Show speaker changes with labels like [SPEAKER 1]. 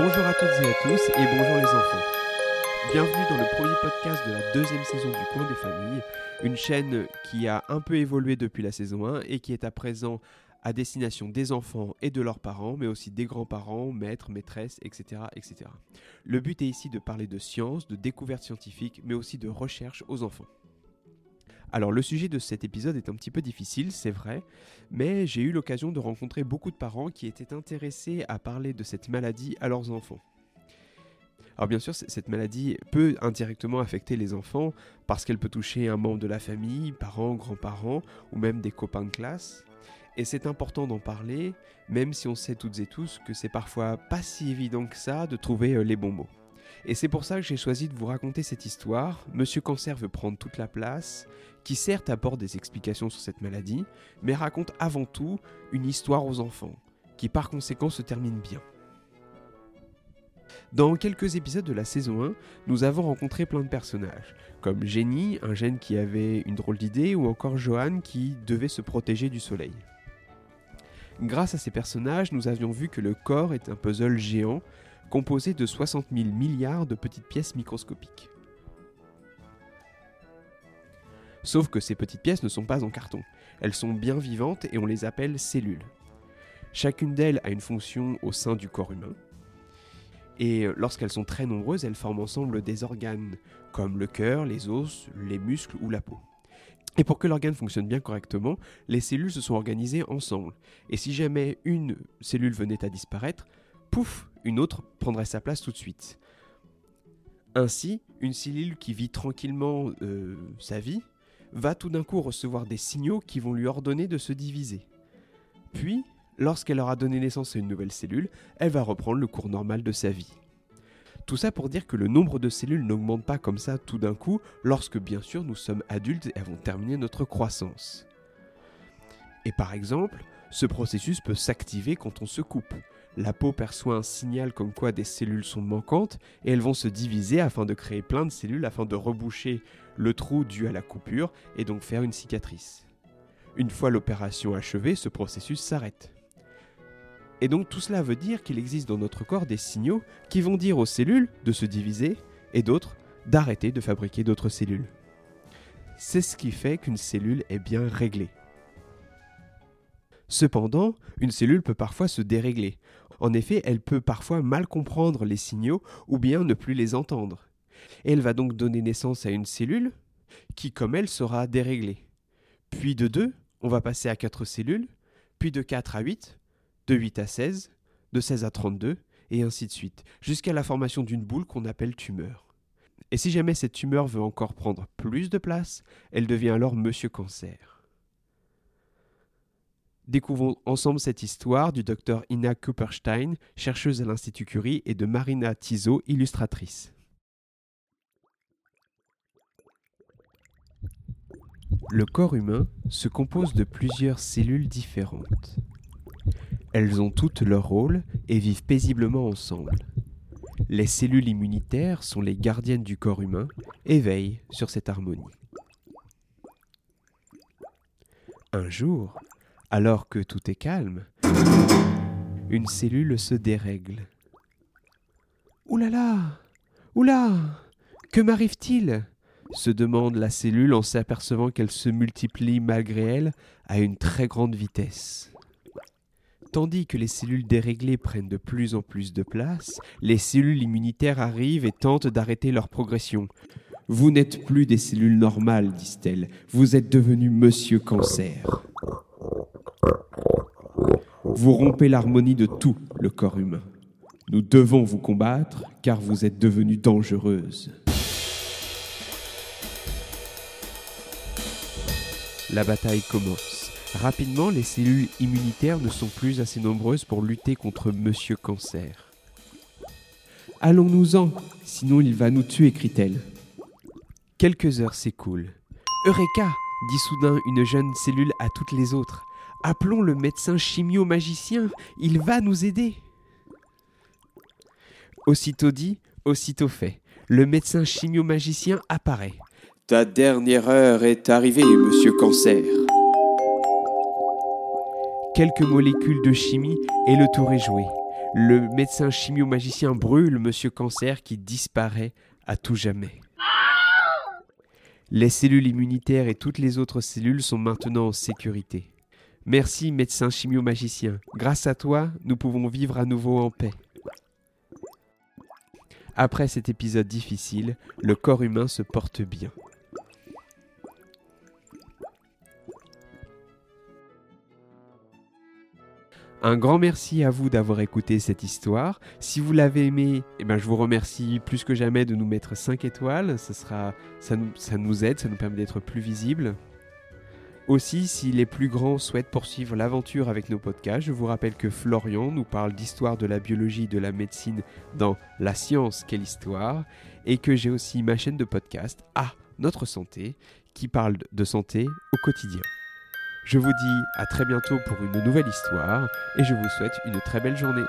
[SPEAKER 1] Bonjour à toutes et à tous et bonjour les enfants. Bienvenue dans le premier podcast de la deuxième saison du Coin des Familles, une chaîne qui a un peu évolué depuis la saison 1 et qui est à présent à destination des enfants et de leurs parents, mais aussi des grands-parents, maîtres, maîtresses, etc., etc. Le but est ici de parler de science, de découvertes scientifiques, mais aussi de recherche aux enfants. Alors le sujet de cet épisode est un petit peu difficile, c'est vrai, mais j'ai eu l'occasion de rencontrer beaucoup de parents qui étaient intéressés à parler de cette maladie à leurs enfants. Alors bien sûr, cette maladie peut indirectement affecter les enfants parce qu'elle peut toucher un membre de la famille, parents, grands-parents ou même des copains de classe. Et c'est important d'en parler, même si on sait toutes et tous que c'est parfois pas si évident que ça de trouver euh, les bons mots. Et c'est pour ça que j'ai choisi de vous raconter cette histoire. Monsieur Cancer veut prendre toute la place, qui certes apporte des explications sur cette maladie, mais raconte avant tout une histoire aux enfants, qui par conséquent se termine bien. Dans quelques épisodes de la saison 1, nous avons rencontré plein de personnages, comme Jenny, un gène qui avait une drôle d'idée, ou encore Johan qui devait se protéger du soleil. Grâce à ces personnages, nous avions vu que le corps est un puzzle géant composé de 60 000 milliards de petites pièces microscopiques. Sauf que ces petites pièces ne sont pas en carton. Elles sont bien vivantes et on les appelle cellules. Chacune d'elles a une fonction au sein du corps humain. Et lorsqu'elles sont très nombreuses, elles forment ensemble des organes, comme le cœur, les os, les muscles ou la peau. Et pour que l'organe fonctionne bien correctement, les cellules se sont organisées ensemble. Et si jamais une cellule venait à disparaître, pouf, une autre prendrait sa place tout de suite. Ainsi, une cellule qui vit tranquillement euh, sa vie va tout d'un coup recevoir des signaux qui vont lui ordonner de se diviser. Puis, lorsqu'elle aura donné naissance à une nouvelle cellule, elle va reprendre le cours normal de sa vie. Tout ça pour dire que le nombre de cellules n'augmente pas comme ça tout d'un coup lorsque bien sûr nous sommes adultes et avons terminé notre croissance. Et par exemple, ce processus peut s'activer quand on se coupe. La peau perçoit un signal comme quoi des cellules sont manquantes et elles vont se diviser afin de créer plein de cellules afin de reboucher le trou dû à la coupure et donc faire une cicatrice. Une fois l'opération achevée, ce processus s'arrête. Et donc tout cela veut dire qu'il existe dans notre corps des signaux qui vont dire aux cellules de se diviser et d'autres d'arrêter de fabriquer d'autres cellules. C'est ce qui fait qu'une cellule est bien réglée. Cependant, une cellule peut parfois se dérégler. En effet, elle peut parfois mal comprendre les signaux ou bien ne plus les entendre. Elle va donc donner naissance à une cellule qui, comme elle, sera déréglée. Puis de 2, on va passer à 4 cellules, puis de 4 à 8, de 8 à 16, de 16 à 32, et ainsi de suite, jusqu'à la formation d'une boule qu'on appelle tumeur. Et si jamais cette tumeur veut encore prendre plus de place, elle devient alors Monsieur Cancer. Découvrons ensemble cette histoire du docteur Ina Kupperstein, chercheuse à l'Institut Curie, et de Marina Tiso, illustratrice. Le corps humain se compose de plusieurs cellules différentes. Elles ont toutes leur rôle et vivent paisiblement ensemble. Les cellules immunitaires sont les gardiennes du corps humain et veillent sur cette harmonie. Un jour, alors que tout est calme, une cellule se dérègle. Oulala Oula Que m'arrive-t-il? se demande la cellule en s'apercevant qu'elle se multiplie malgré elle à une très grande vitesse. Tandis que les cellules déréglées prennent de plus en plus de place, les cellules immunitaires arrivent et tentent d'arrêter leur progression. Vous n'êtes plus des cellules normales, disent-elles, vous êtes devenu Monsieur Cancer. Vous rompez l'harmonie de tout le corps humain. Nous devons vous combattre car vous êtes devenue dangereuse. La bataille commence. Rapidement, les cellules immunitaires ne sont plus assez nombreuses pour lutter contre Monsieur Cancer. Allons-nous-en, sinon il va nous tuer, crie-t-elle. Quelques heures s'écoulent. Eureka dit soudain une jeune cellule à toutes les autres. Appelons le médecin chimio-magicien, il va nous aider. Aussitôt dit, aussitôt fait. Le médecin chimio-magicien apparaît. Ta dernière heure est arrivée, monsieur Cancer. Quelques molécules de chimie et le tour est joué. Le médecin chimio-magicien brûle Monsieur Cancer qui disparaît à tout jamais. Les cellules immunitaires et toutes les autres cellules sont maintenant en sécurité. Merci médecin chimio-magicien. Grâce à toi, nous pouvons vivre à nouveau en paix. Après cet épisode difficile, le corps humain se porte bien. Un grand merci à vous d'avoir écouté cette histoire. Si vous l'avez aimé, eh ben, je vous remercie plus que jamais de nous mettre 5 étoiles. Ça, ça nous aide, ça nous permet d'être plus visibles. Aussi, si les plus grands souhaitent poursuivre l'aventure avec nos podcasts, je vous rappelle que Florian nous parle d'histoire de la biologie et de la médecine dans La science, quelle histoire, et que j'ai aussi ma chaîne de podcast à Notre Santé, qui parle de santé au quotidien. Je vous dis à très bientôt pour une nouvelle histoire et je vous souhaite une très belle journée.